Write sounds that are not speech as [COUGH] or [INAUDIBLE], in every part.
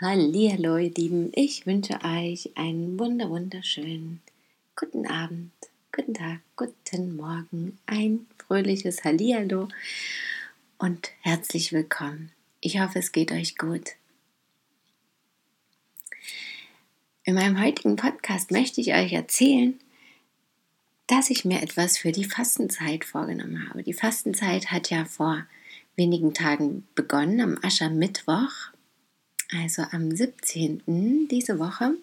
Hallo, ihr Lieben, ich wünsche euch einen wunder wunderschönen guten Abend, guten Tag, guten Morgen, ein fröhliches Hallihallo und herzlich willkommen. Ich hoffe, es geht euch gut. In meinem heutigen Podcast möchte ich euch erzählen, dass ich mir etwas für die Fastenzeit vorgenommen habe. Die Fastenzeit hat ja vor wenigen Tagen begonnen, am Aschermittwoch also am 17. diese Woche.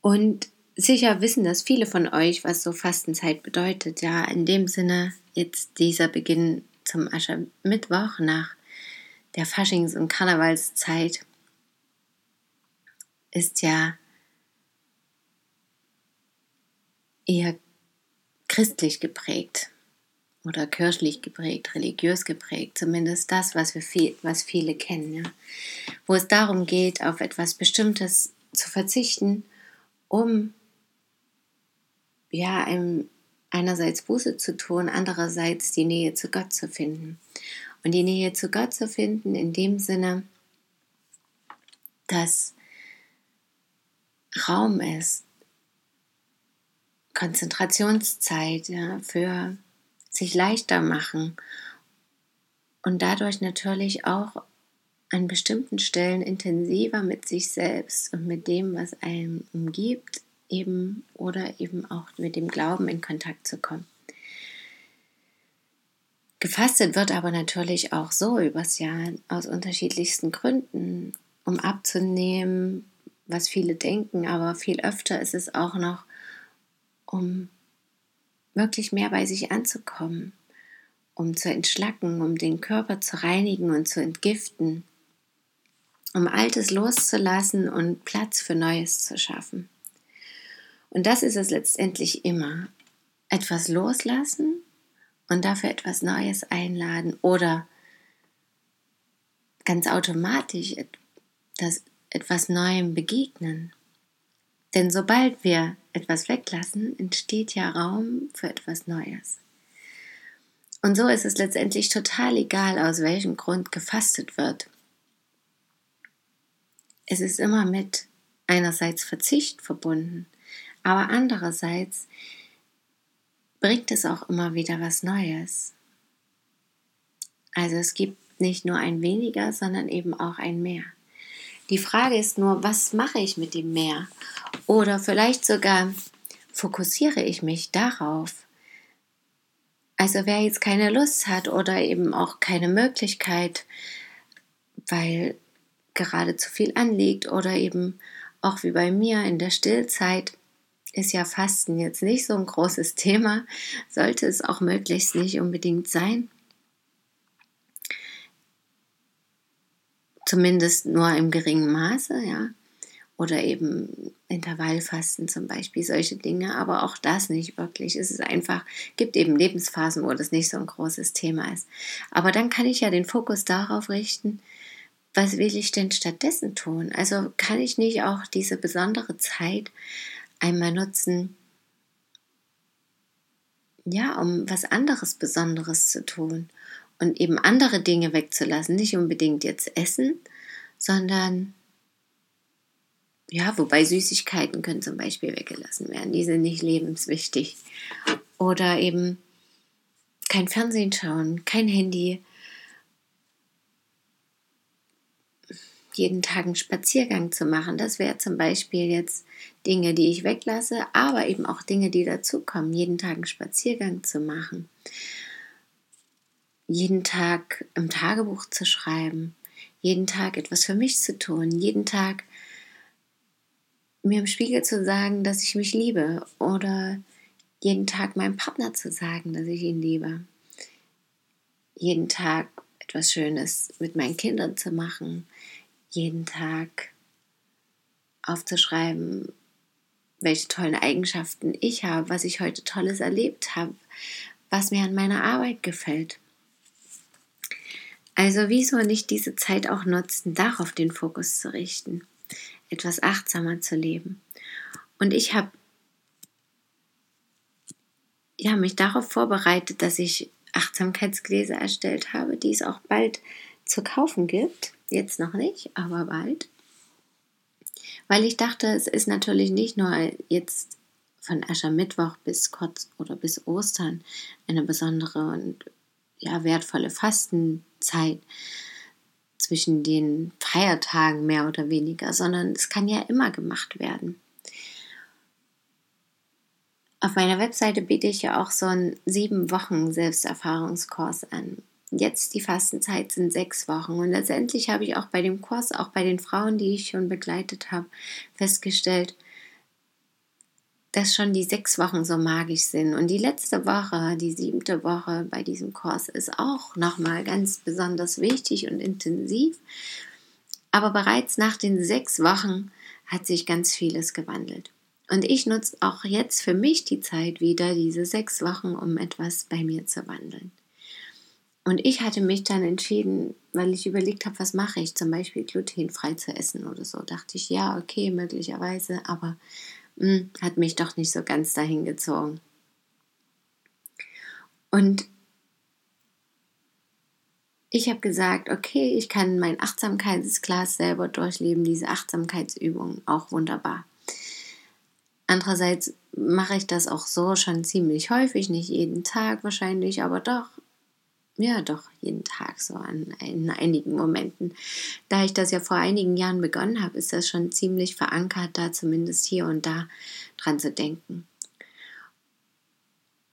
Und sicher wissen das viele von euch, was so Fastenzeit bedeutet. Ja, in dem Sinne jetzt dieser Beginn zum Aschermittwoch nach der Faschings- und Karnevalszeit ist ja eher christlich geprägt oder kirchlich geprägt, religiös geprägt, zumindest das, was, wir viel, was viele kennen, ja? wo es darum geht, auf etwas Bestimmtes zu verzichten, um ja einerseits Buße zu tun, andererseits die Nähe zu Gott zu finden. Und die Nähe zu Gott zu finden in dem Sinne, dass Raum ist, Konzentrationszeit ja, für sich leichter machen und dadurch natürlich auch an bestimmten Stellen intensiver mit sich selbst und mit dem, was einen umgibt, eben oder eben auch mit dem Glauben in Kontakt zu kommen. Gefastet wird aber natürlich auch so übers Jahr aus unterschiedlichsten Gründen, um abzunehmen, was viele denken, aber viel öfter ist es auch noch, um wirklich mehr bei sich anzukommen, um zu entschlacken, um den Körper zu reinigen und zu entgiften, um Altes loszulassen und Platz für Neues zu schaffen. Und das ist es letztendlich immer. Etwas loslassen und dafür etwas Neues einladen oder ganz automatisch das etwas Neuem begegnen. Denn sobald wir etwas weglassen, entsteht ja Raum für etwas Neues. Und so ist es letztendlich total egal, aus welchem Grund gefastet wird. Es ist immer mit einerseits Verzicht verbunden, aber andererseits bringt es auch immer wieder was Neues. Also es gibt nicht nur ein weniger, sondern eben auch ein mehr. Die Frage ist nur, was mache ich mit dem mehr? Oder vielleicht sogar fokussiere ich mich darauf. Also wer jetzt keine Lust hat oder eben auch keine Möglichkeit, weil gerade zu viel anliegt oder eben auch wie bei mir in der Stillzeit ist ja Fasten jetzt nicht so ein großes [LAUGHS] Thema, sollte es auch möglichst nicht unbedingt sein. Zumindest nur im geringen Maße, ja oder eben Intervallfasten zum Beispiel, solche Dinge, aber auch das nicht wirklich. Es ist einfach, gibt eben Lebensphasen, wo das nicht so ein großes Thema ist. Aber dann kann ich ja den Fokus darauf richten, was will ich denn stattdessen tun? Also kann ich nicht auch diese besondere Zeit einmal nutzen, ja, um was anderes Besonderes zu tun und eben andere Dinge wegzulassen, nicht unbedingt jetzt essen, sondern ja, wobei Süßigkeiten können zum Beispiel weggelassen werden. Die sind nicht lebenswichtig. Oder eben kein Fernsehen schauen, kein Handy. Jeden Tag einen Spaziergang zu machen. Das wäre zum Beispiel jetzt Dinge, die ich weglasse, aber eben auch Dinge, die dazukommen. Jeden Tag einen Spaziergang zu machen. Jeden Tag im Tagebuch zu schreiben. Jeden Tag etwas für mich zu tun. Jeden Tag mir im Spiegel zu sagen, dass ich mich liebe oder jeden Tag meinem Partner zu sagen, dass ich ihn liebe. Jeden Tag etwas Schönes mit meinen Kindern zu machen, jeden Tag aufzuschreiben, welche tollen Eigenschaften ich habe, was ich heute Tolles erlebt habe, was mir an meiner Arbeit gefällt. Also wieso nicht diese Zeit auch nutzen, darauf den Fokus zu richten, etwas achtsamer zu leben. Und ich habe ja, mich darauf vorbereitet, dass ich Achtsamkeitsgläser erstellt habe, die es auch bald zu kaufen gibt. Jetzt noch nicht, aber bald. Weil ich dachte, es ist natürlich nicht nur jetzt von Aschermittwoch bis kurz oder bis Ostern eine besondere und ja, wertvolle Fastenzeit zwischen den Feiertagen mehr oder weniger, sondern es kann ja immer gemacht werden. Auf meiner Webseite biete ich ja auch so einen sieben Wochen Selbsterfahrungskurs an. Jetzt die Fastenzeit sind sechs Wochen und letztendlich habe ich auch bei dem Kurs, auch bei den Frauen, die ich schon begleitet habe, festgestellt, dass schon die sechs Wochen so magisch sind. Und die letzte Woche, die siebte Woche bei diesem Kurs ist auch nochmal ganz besonders wichtig und intensiv. Aber bereits nach den sechs Wochen hat sich ganz vieles gewandelt. Und ich nutze auch jetzt für mich die Zeit wieder, diese sechs Wochen, um etwas bei mir zu wandeln. Und ich hatte mich dann entschieden, weil ich überlegt habe, was mache ich, zum Beispiel glutenfrei zu essen oder so. Dachte ich, ja, okay, möglicherweise, aber hm, hat mich doch nicht so ganz dahin gezogen. Und ich habe gesagt, okay, ich kann mein Achtsamkeitsglas selber durchleben, diese Achtsamkeitsübung auch wunderbar. Andererseits mache ich das auch so schon ziemlich häufig, nicht jeden Tag wahrscheinlich, aber doch, ja, doch jeden Tag so an, in einigen Momenten. Da ich das ja vor einigen Jahren begonnen habe, ist das schon ziemlich verankert, da zumindest hier und da dran zu denken.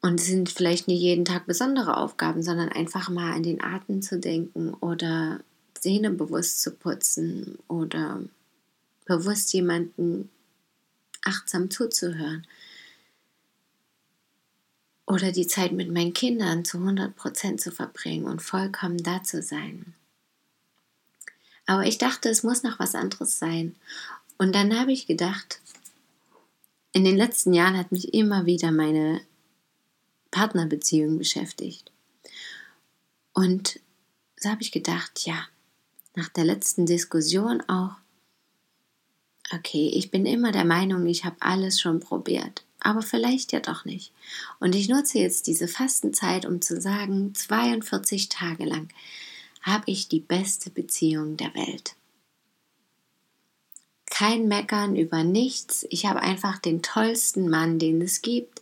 Und es sind vielleicht nicht jeden Tag besondere Aufgaben, sondern einfach mal an den Atem zu denken oder Zähne bewusst zu putzen oder bewusst jemanden achtsam zuzuhören. Oder die Zeit mit meinen Kindern zu 100% zu verbringen und vollkommen da zu sein. Aber ich dachte, es muss noch was anderes sein. Und dann habe ich gedacht, in den letzten Jahren hat mich immer wieder meine Partnerbeziehung beschäftigt. Und so habe ich gedacht, ja, nach der letzten Diskussion auch, okay, ich bin immer der Meinung, ich habe alles schon probiert, aber vielleicht ja doch nicht. Und ich nutze jetzt diese Fastenzeit, um zu sagen, 42 Tage lang habe ich die beste Beziehung der Welt. Kein Meckern über nichts. Ich habe einfach den tollsten Mann, den es gibt.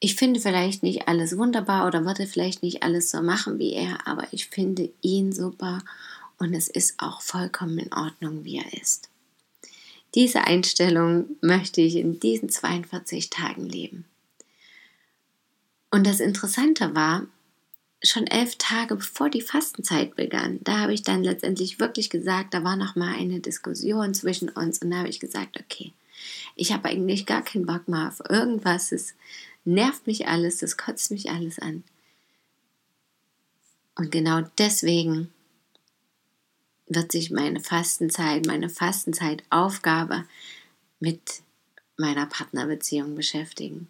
Ich finde vielleicht nicht alles wunderbar oder würde vielleicht nicht alles so machen wie er, aber ich finde ihn super und es ist auch vollkommen in Ordnung, wie er ist. Diese Einstellung möchte ich in diesen 42 Tagen leben. Und das Interessante war, schon elf Tage bevor die Fastenzeit begann, da habe ich dann letztendlich wirklich gesagt, da war noch mal eine Diskussion zwischen uns und da habe ich gesagt, okay, ich habe eigentlich gar keinen Bock mehr auf irgendwas, es nervt mich alles, das kotzt mich alles an. Und genau deswegen wird sich meine Fastenzeit, meine Fastenzeitaufgabe mit meiner Partnerbeziehung beschäftigen.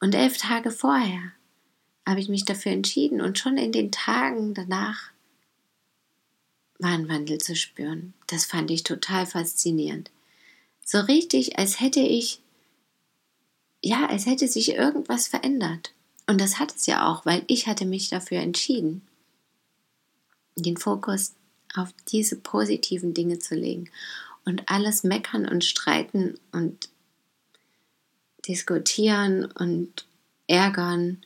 Und elf Tage vorher habe ich mich dafür entschieden und schon in den Tagen danach war ein Wandel zu spüren. Das fand ich total faszinierend. So richtig, als hätte ich, ja, als hätte sich irgendwas verändert. Und das hat es ja auch, weil ich hatte mich dafür entschieden den Fokus auf diese positiven Dinge zu legen und alles meckern und streiten und diskutieren und ärgern,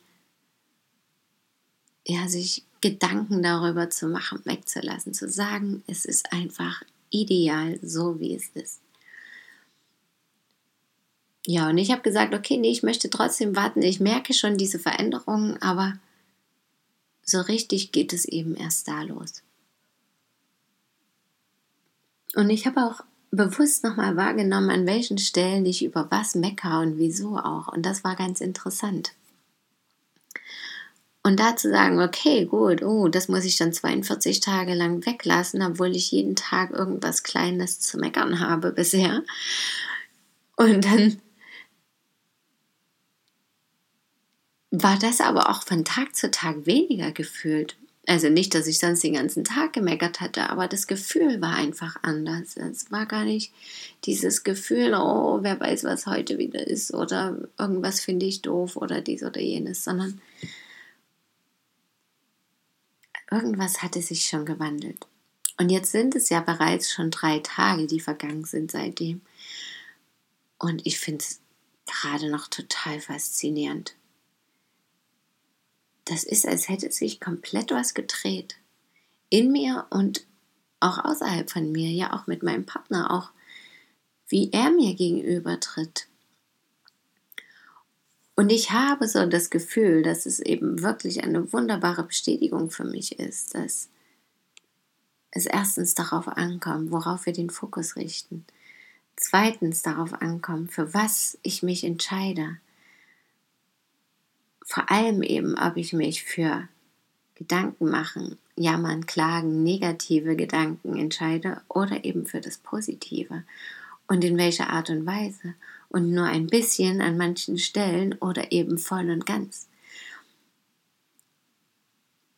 ja, sich Gedanken darüber zu machen, wegzulassen, zu sagen, es ist einfach ideal, so wie es ist. Ja, und ich habe gesagt, okay, nee, ich möchte trotzdem warten. Ich merke schon diese Veränderungen, aber so richtig geht es eben erst da los. Und ich habe auch bewusst nochmal wahrgenommen, an welchen Stellen ich über was mecker und wieso auch. Und das war ganz interessant. Und da zu sagen, okay, gut, oh, das muss ich dann 42 Tage lang weglassen, obwohl ich jeden Tag irgendwas Kleines zu meckern habe bisher. Und dann war das aber auch von Tag zu Tag weniger gefühlt. Also nicht, dass ich sonst den ganzen Tag gemeckert hatte, aber das Gefühl war einfach anders. Es war gar nicht dieses Gefühl, oh, wer weiß, was heute wieder ist oder irgendwas finde ich doof oder dies oder jenes, sondern irgendwas hatte sich schon gewandelt. Und jetzt sind es ja bereits schon drei Tage, die vergangen sind seitdem. Und ich finde es gerade noch total faszinierend das ist, als hätte sich komplett was gedreht. In mir und auch außerhalb von mir, ja auch mit meinem Partner, auch wie er mir gegenüber tritt. Und ich habe so das Gefühl, dass es eben wirklich eine wunderbare Bestätigung für mich ist, dass es erstens darauf ankommt, worauf wir den Fokus richten. Zweitens darauf ankommt, für was ich mich entscheide vor allem eben, ob ich mich für Gedanken machen, jammern, klagen, negative Gedanken entscheide oder eben für das Positive und in welcher Art und Weise und nur ein bisschen an manchen Stellen oder eben voll und ganz.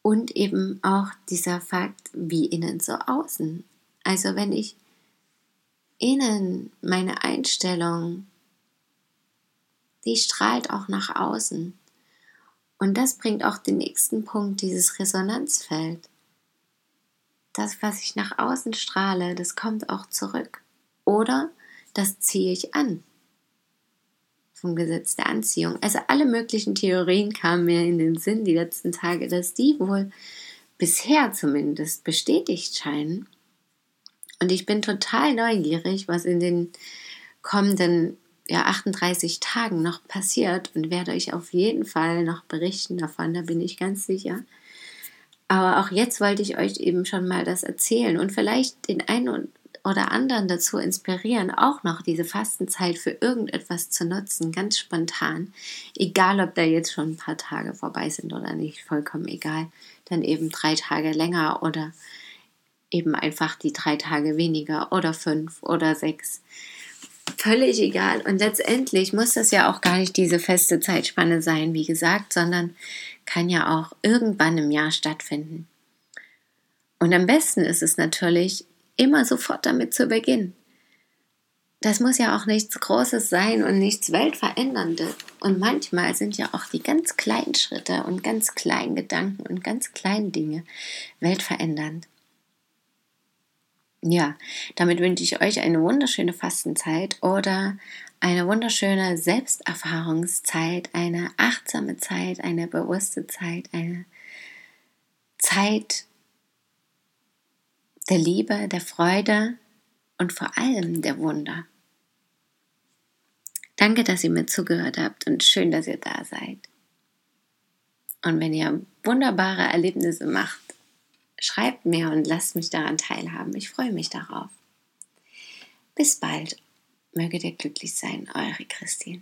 Und eben auch dieser Fakt, wie innen so außen. Also wenn ich innen meine Einstellung, die strahlt auch nach außen. Und das bringt auch den nächsten Punkt, dieses Resonanzfeld. Das, was ich nach außen strahle, das kommt auch zurück. Oder das ziehe ich an. Vom Gesetz der Anziehung. Also alle möglichen Theorien kamen mir in den Sinn die letzten Tage, dass die wohl bisher zumindest bestätigt scheinen. Und ich bin total neugierig, was in den kommenden ja, 38 Tagen noch passiert und werde euch auf jeden Fall noch berichten davon, da bin ich ganz sicher. Aber auch jetzt wollte ich euch eben schon mal das erzählen und vielleicht den einen oder anderen dazu inspirieren, auch noch diese Fastenzeit für irgendetwas zu nutzen, ganz spontan. Egal, ob da jetzt schon ein paar Tage vorbei sind oder nicht, vollkommen egal. Dann eben drei Tage länger oder eben einfach die drei Tage weniger oder fünf oder sechs völlig egal. Und letztendlich muss das ja auch gar nicht diese feste Zeitspanne sein, wie gesagt, sondern kann ja auch irgendwann im Jahr stattfinden. Und am besten ist es natürlich, immer sofort damit zu beginnen. Das muss ja auch nichts Großes sein und nichts Weltveränderndes. Und manchmal sind ja auch die ganz kleinen Schritte und ganz kleinen Gedanken und ganz kleinen Dinge weltverändernd. Ja, damit wünsche ich euch eine wunderschöne Fastenzeit oder eine wunderschöne Selbsterfahrungszeit, eine achtsame Zeit, eine bewusste Zeit, eine Zeit der Liebe, der Freude und vor allem der Wunder. Danke, dass ihr mir zugehört habt und schön, dass ihr da seid. Und wenn ihr wunderbare Erlebnisse macht, Schreibt mir und lasst mich daran teilhaben. Ich freue mich darauf. Bis bald. Möget ihr glücklich sein, eure Christine.